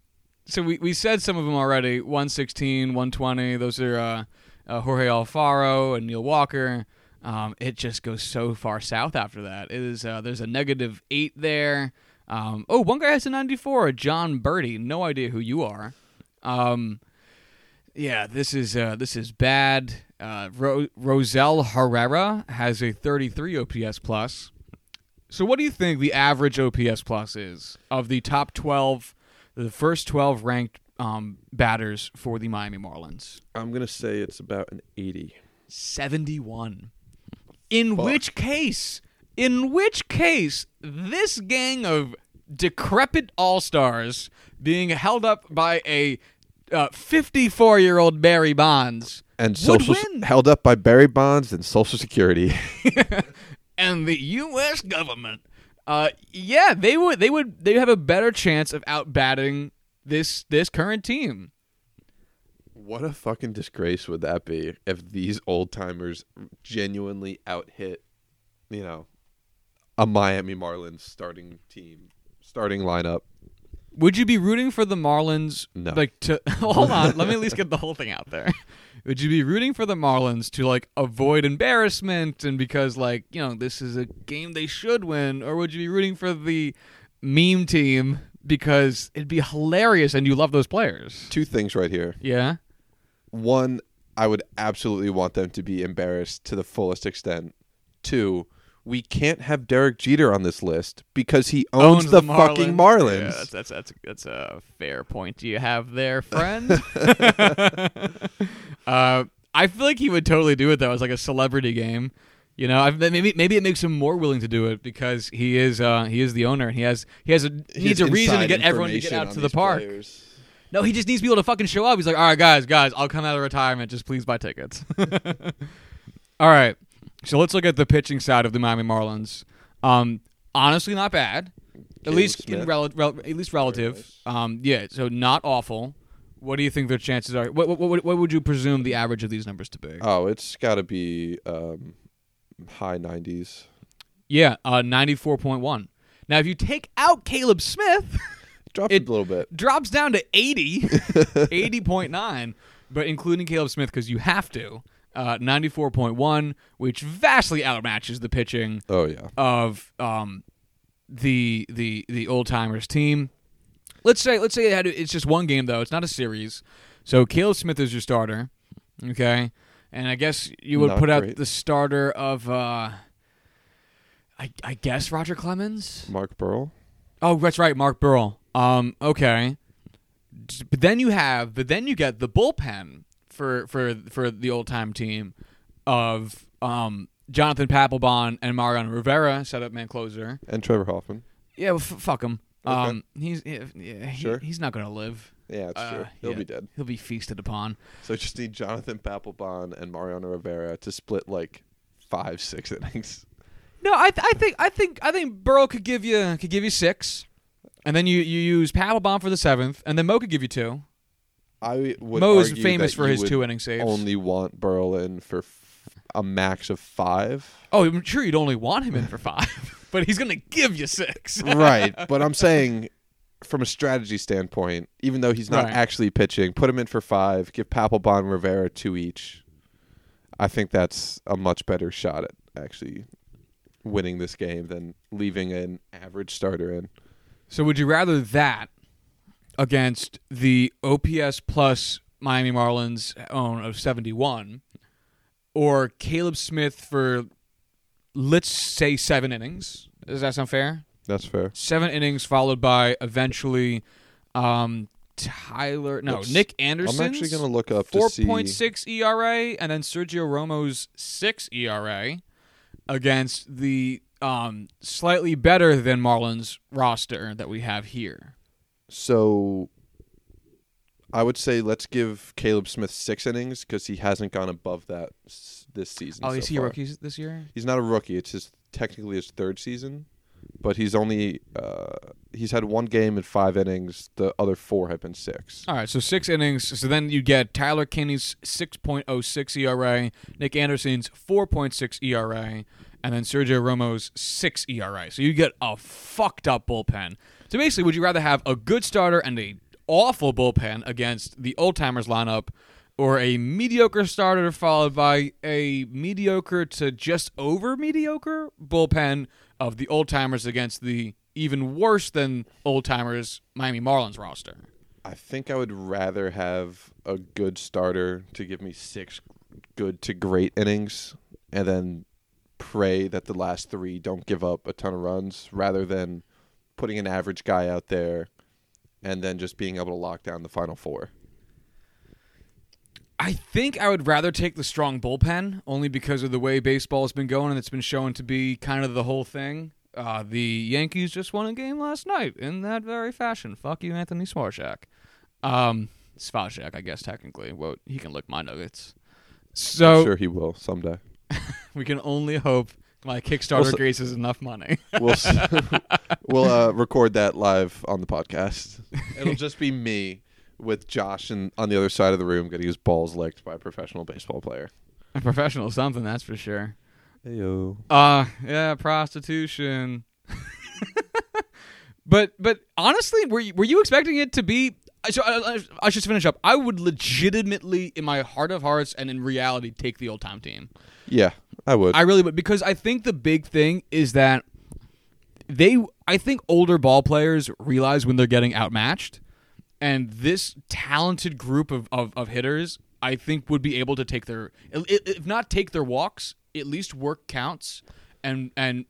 so we, we said some of them already 116, 120. Those are uh, uh, Jorge Alfaro and Neil Walker. Um, it just goes so far south after that. It is uh, there's a negative eight there. Um, oh, one guy has a 94, Jon Berti. No idea who you are. Um, yeah, this is uh, this is bad. Uh, Ro- Rosell Herrera has a 33 OPS plus. So, what do you think the average OPS plus is of the top 12, the first 12 ranked um, batters for the Miami Marlins? I'm gonna say it's about an 80. 71. In Fuck. which case, in which case, this gang of decrepit all stars being held up by a 54 year old Barry Bonds And social win. held up by Barry Bonds and Social Security. and the U.S. government, uh, yeah, they would they would they have a better chance of outbatting this this current team. what a fucking disgrace would that be if these old timers genuinely out hit, you know, a Miami Marlins starting team, starting lineup. Would you be rooting for the Marlins? No. Like to hold on, let me at least get the whole thing out there. Would you be rooting for the Marlins to like avoid embarrassment and because like you know this is a game they should win, or would you be rooting for the meme team because it'd be hilarious and you love those players? Two things right here. Yeah. One, I would absolutely want them to be embarrassed to the fullest extent. Two, we can't have Derek Jeter on this list because he owns, the, fucking Marlins. Yeah, that's, that's that's that's a fair point Do you have there, friend. uh, I feel like he would totally do it though It's like a celebrity game. You know, I've, maybe maybe it makes him more willing to do it because he is uh, he is the owner and he has he has a needs a reason to get everyone to get out to the park. No, he just needs people to fucking show up. He's like, all right, guys, guys, I'll come out of retirement. Just please buy tickets. all right. So let's look at the pitching side of the Miami Marlins. Um, honestly, not bad. At Caleb least in rel- rel- at least relative. nice. Um, yeah. So not awful. What do you think their chances are? What, what, what, what would you presume the average of these numbers to be? Oh, it's got to be um, high 90s. yeah, uh, ninety-four point one. Now, if you take out Caleb Smith, Dropped It- a little bit. drops down to 80, 80.9, but including Caleb Smith because you have to. Uh, 94.1, which vastly outmatches the pitching Oh yeah. of um, the the the old timers team. Let's say let's say it had, it's just one game though. It's not a series. So Caleb Smith is your starter, okay, and I guess you would Not put out the starter of uh, I, I guess Roger Clemens. Mark Buehrle. Oh, that's right, Mark Buehrle. Um, okay. But then you have, but then you get the bullpen for for for the old time team of um Jonathan Papelbon and Mariano Rivera, setup man closer. And Trevor Hoffman. Yeah, well, f- fuck him. Okay. Um, he's yeah, he- Sure. he's not gonna live. Yeah, that's Uh, true. He'll yeah. be dead. He'll be feasted upon. So just need Jonathan Papelbon and Mariano Rivera to split like five, six innings. No, I, th- I think I think I think Buehrle could give you could give you six, and then you you use Papelbon for the seventh, and then Mo could give you two. I would Mo is famous for his two inning saves. Only want Buehrle in for f- a max of five. Oh, I'm sure you'd only want him in for five, but he's gonna give you six. right, but I'm saying from a strategy standpoint, even though he's not Right. actually pitching, put him in for five. Give Papelbon, Rivera two each. I think that's a much better shot at actually winning this game than leaving an average starter in. So would you rather that against the OPS plus Miami Marlins own of 71 or Caleb Smith for let's say 7 innings? Does that sound fair? That's fair. 7 innings followed by eventually um Tyler no, Let's- Nick Anderson. I'm actually going to look up to see. 4.6 ERA and then Sergio Romo's 6 ERA against the um, slightly better than Marlins roster that we have here. So I would say let's give Caleb Smith six innings because he hasn't gone above that s- this season. Oh, so is he a far. rookie this year? He's not a rookie. It's his technically his third season, but he's only uh, he's had one game in five innings. The other four have been six. All right, so six innings. So then you get Tyler Kinley's 6.06 ERA, Nick Anderson's 4.6 ERA, and then Sergio Romo's 6 ERA. So you get a fucked up bullpen. So basically, would you rather have a good starter and a awful bullpen against the old timers lineup, or a mediocre starter followed by a mediocre to just over mediocre bullpen of the old timers against the even worse than old timers Miami Marlins roster? I think I would rather have a good starter to give me six good to great innings, and then pray that the last three don't give up a ton of runs, rather than putting an average guy out there and then just being able to lock down the final four. I think I would rather take the strong bullpen only because of the way baseball's been going and it's been shown to be kind of the whole thing. Uh, the Yankees just won a game last night in that very fashion. Fuck you, Anthony Swarzak. Um, Swarzak, I guess technically. Well, he can lick my nuggets. So I'm sure he will someday. we can only hope my Kickstarter Well, so- raises enough money. We'll s- we'll uh, record that live on the podcast. It'll just be me with Josh and on the other side of the room getting his balls licked by a professional baseball player. a professional something, that's for sure. Heyo. Uh yeah, prostitution. but but honestly, were you, were you expecting it to be? So I, I, should finish up. I would legitimately, in my heart of hearts and in reality, take the old time team. Yeah, I would. I really would because I think the big thing is that they. I think older ball players realize when they're getting outmatched, and this talented group of, of, of hitters, I think, would be able to take their, if not take their walks, at least work counts, and and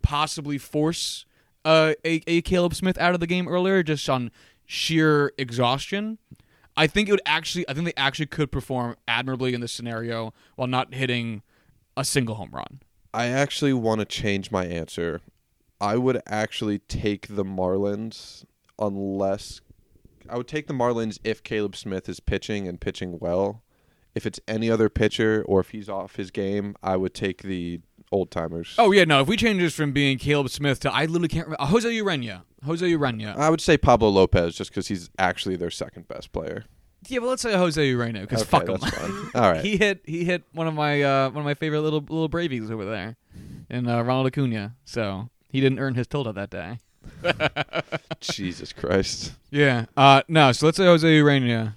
possibly force uh, a a Caleb Smith out of the game earlier just on sheer exhaustion. I think it would actually. I think they actually could perform admirably in this scenario while not hitting a single home run. I actually want to change my answer. I would actually take the Marlins unless I would take the Marlins if Caleb Smith is pitching and pitching well. If it's any other pitcher or if he's off his game, I would take the old timers. Oh yeah, no. If we change this from being Caleb Smith to I literally can't remember uh, Jose Ureña. Jose Ureña. I would say Pablo Lopez just because he's actually their second best player. yeah, but let's say Jose Ureña because Okay, fuck him. All right. he hit he hit one of my uh, one of my favorite little little Bravies over there, in uh, Ronald Acuna. So he didn't earn his tilde that day. Jesus Christ. Yeah. Uh no. So let's say Jose Ureña.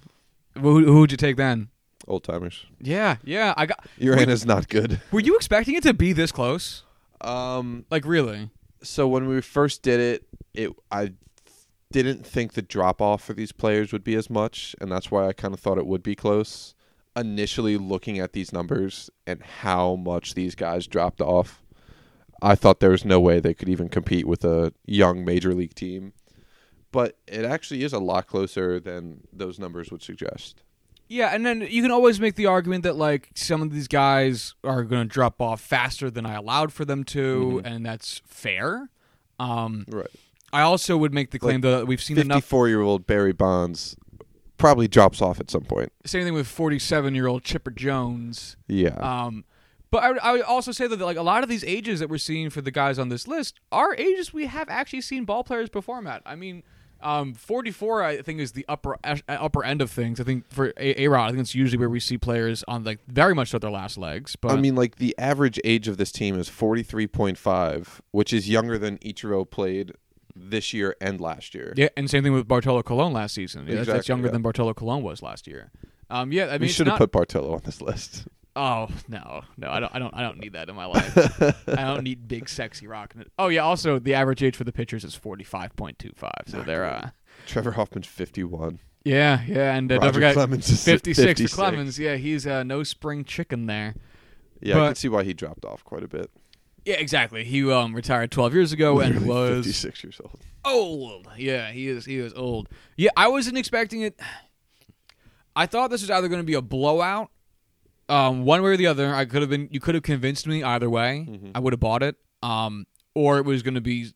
Who who would you take then? Old timers. Yeah, yeah. I got. Uranus not good. Were you expecting it to be this close? Um Like really? so when we first did it, it I didn't think the drop off for these players would be as much, and that's why I kind of thought it would be close. Initially, looking at these numbers and how much these guys dropped off, I thought there was no way they could even compete with a young major league team. But it actually is a lot closer than those numbers would suggest. Yeah, and then you can always make the argument that like some of these guys are going to drop off faster than I allowed for them to, Mhm. and that's fair. Um, Right. I also would make the claim that we've seen enough. 54 year old Barry Bonds probably drops off at some point. Same thing with forty-seven-year-old Chipper Jones. Yeah. Um, but I would, I would also say that like a lot of these ages that we're seeing for the guys on this list are ages we have actually seen ball players perform at. I mean, um, 44 I think is the upper uh, upper end of things. I think for A Rod, I think it's usually where we see players on like very much at their last legs. But I mean, like the average age of this team is 43.5, which is younger than Ichiro played this year and last year. yeah, and same thing with Bartolo Colon last season. Yeah, that's- that's younger yeah. than Bartolo Colon was last year. Um, yeah, I mean, we should have not- put Bartolo on this list. Oh no, no, I don't, I don't, I don't need that in my life. I don't need big, sexy rock. Oh yeah, also the average age for the pitchers is forty-five point two five. So they're, uh, Trevor Hoffman's 51. yeah, yeah, and uh, don't Roger forget Clemens is 56, 56. for Clemens. Yeah, he's uh, no spring chicken there. Yeah, I But- can see why he dropped off quite a bit. Yeah, exactly. He um retired twelve years ago and Literally was 56 years old. old. Yeah, he is. He is old. Yeah, I wasn't expecting it. I thought this was either going to be a blowout, um, one way or the other. I could have been. You could have convinced me either way. Mhm. I would have bought it. Um, or it was going to be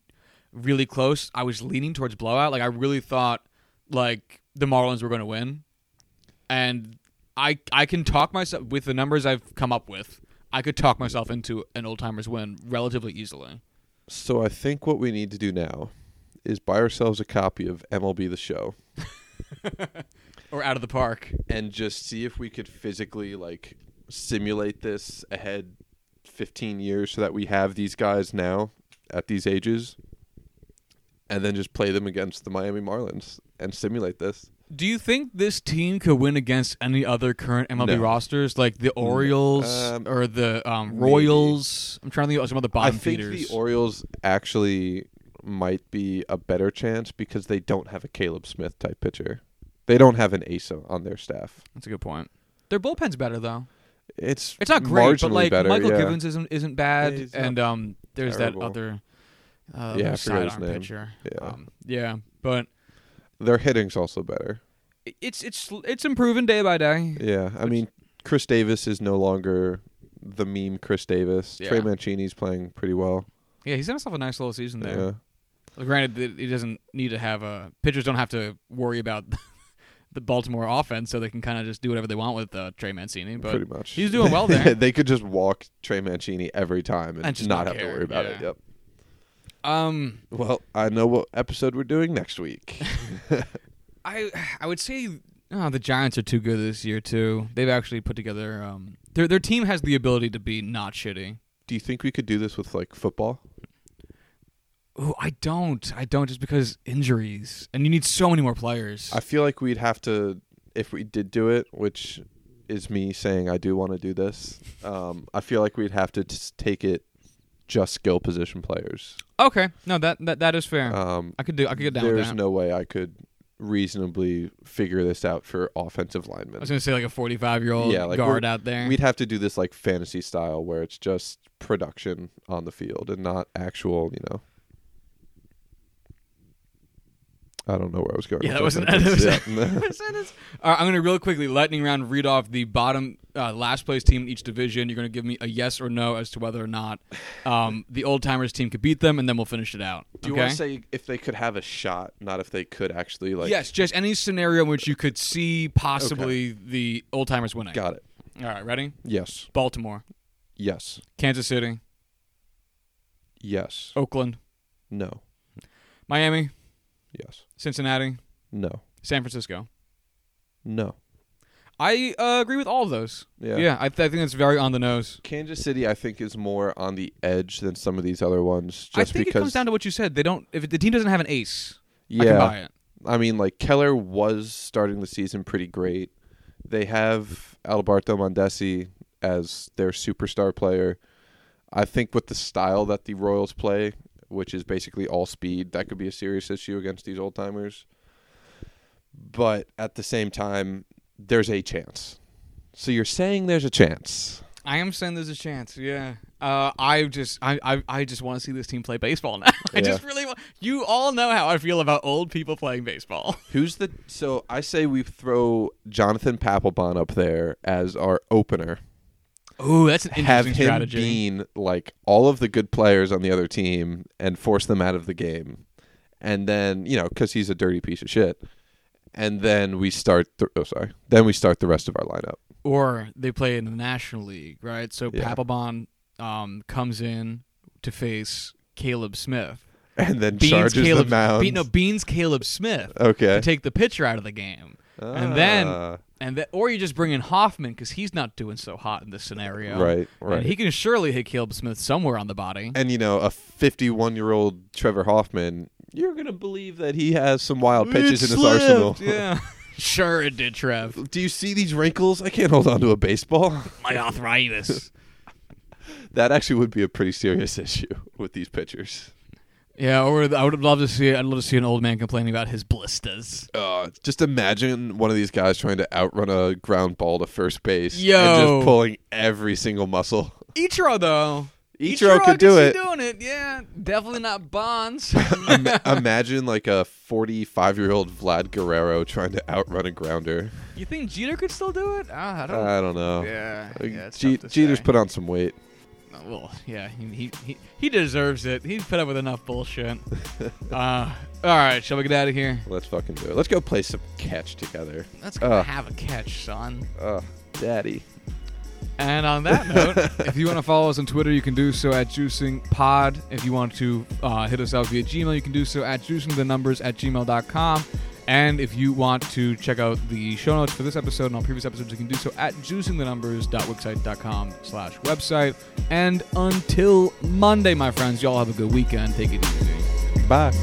really close. I was leaning towards blowout. Like I really thought, like the Marlins were going to win, and I I can talk myself with the numbers I've come up with. I could talk myself into an old timers win relatively easily. So I think what we need to do now is buy ourselves a copy of MLB The Show or out of the park. and just see if we could physically like simulate this ahead 15 years so that we have these guys now at these ages and then just play them against the Miami Marlins and simulate this. Do you think this team could win against any other current MLB No. rosters, like the Orioles Um, or the um, maybe. Royals? I'm trying to think of some other I bottom I think feeders. the Orioles actually might be a better chance because they don't have a Caleb Smith type pitcher. They don't have an ace on their staff. That's a good point. Their bullpen's better though. It's It's not great, but like better, Mychal yeah. Givens isn't isn't bad, He's and um, there's terrible. that other uh, Yeah, I other forget his sidearm pitcher. Yeah. um, yeah, but Their hitting's also better. it's it's it's improving day by day. Yeah, I mean, Chris Davis is no longer the meme Chris Davis. Trey Mancini's playing pretty well. Yeah, he's had himself a nice little season there. Yeah. Well, Granted, he doesn't need to have a pitchers don't have to worry about the Baltimore offense, so they can kind of just do whatever they want with uh, Trey Mancini. But pretty much. he's doing well there. they could just walk Trey Mancini every time and, And just not have care, to worry about it. Yep. um, Well, I know what episode we're doing next week. I I would say oh, the Giants are too good this year too. They've actually put together um their their team has the ability to be not shitty. Do you think we could do this with like football? Ooh, I don't. I don't just because injuries and you need so many more players. I feel like we'd have to, if we did do it, which is me saying I do want to do this. Um, I feel like we'd have to take it just skill position players. okay, no that that that is fair. Um, I could do. I could get down there's no way I could reasonably figure this out for offensive linemen. I was gonna say like a forty-five year old Yeah, like guard out there. We'd have to do this like fantasy style where it's just production on the field and not actual, you know. I don't know where I was going. Yeah, that wasn't- that Yeah. Sentence. All right, I'm going to real quickly, lightning round, read off the bottom uh, last place team in each division. You're going to give me a yes or no as to whether or not um, the old timers team could beat them, and then we'll finish it out. Do you want to say if they could have a shot, not if they could actually like? yes, just any scenario in which you could see possibly the old timers winning. Got it. All right, ready? Yes. Baltimore, Yes. Kansas City, Yes. Oakland, No. Miami, Yes. Cincinnati, No. San Francisco. No. I uh, agree with all of those. Yeah. Yeah, I, th- I think it's very on the nose. Kansas City, I think, is more on the edge than some of these other ones, I think because. it comes down to what you said. They don't. If the team doesn't have an ace, I can buy it. I mean, like Keller was starting the season pretty great. They have Alberto Mondesi as their superstar player. I think with the style that the Royals play, which is basically all speed, that could be a serious issue against these old timers. But at the same time, there's a chance. So you're saying there's a chance. I am saying there's a chance. Yeah. Uh, I just, I, I, I just want to see this team play baseball now. I Yeah. just really want. You all know how I feel about old people playing baseball. Who's the so I say we throw Jonathan Papelbon up there as our opener. Ooh, that's an Have interesting him strategy. being like all of the good players on the other team and force them out of the game, and then you know because he's a dirty piece of shit, and then we start. The, oh, sorry. Then we start the rest of our lineup. or they play in the National League, right? So Yeah. Papelbon um, comes in to face Caleb Smith. And then Beans charges Caleb, the mound. Be, no, Beans Caleb Smith okay. to take the pitcher out of the game, and then- and or you just bring in Hoffman because he's not doing so hot in this scenario, right, And right. he can surely hit Caleb Smith somewhere on the body. and you know a 51 year old Trevor Hoffman, you're gonna believe that he has some wild pitches It in his arsenal. Yeah, sure it did, Trev. Do you see these wrinkles? I can't hold on to a baseball. My arthritis. that actually would be a pretty serious issue with these pitchers. Yeah, or I would love to see. I'd love to see an old man complaining about his blisters. Uh, just imagine one of these guys trying to outrun a ground ball to first base and just pulling every single muscle. Ichiro though. Ichiro I could do it. Doing it, yeah. Definitely not Bonds. Imagine like a 45 year old Vlad Guerrero trying to outrun a grounder. you think Jeter could still do it? Ah, I don't. I don't know. yeah, Uh, yeah. It's Je- tough to Jeter's put on some weight. Well, yeah, he, he he deserves it. He's put up with enough bullshit. uh, all right, shall we get out of here? Let's fucking do it. Let's go play some catch together. Let's go Uh. have a catch, son. Oh, daddy. And on that note, if you want to follow us on Twitter, you can do so at JuicingPod. If you want to uh, hit us out via Gmail, you can do so at juicingthenumbers at gmail.com. And if you want to check out the show notes for this episode and all previous episodes, you can do so at juicingthenumbers.wixsite.com slash website. And until Monday, my friends, y'all have a good weekend. Take it easy. Bye.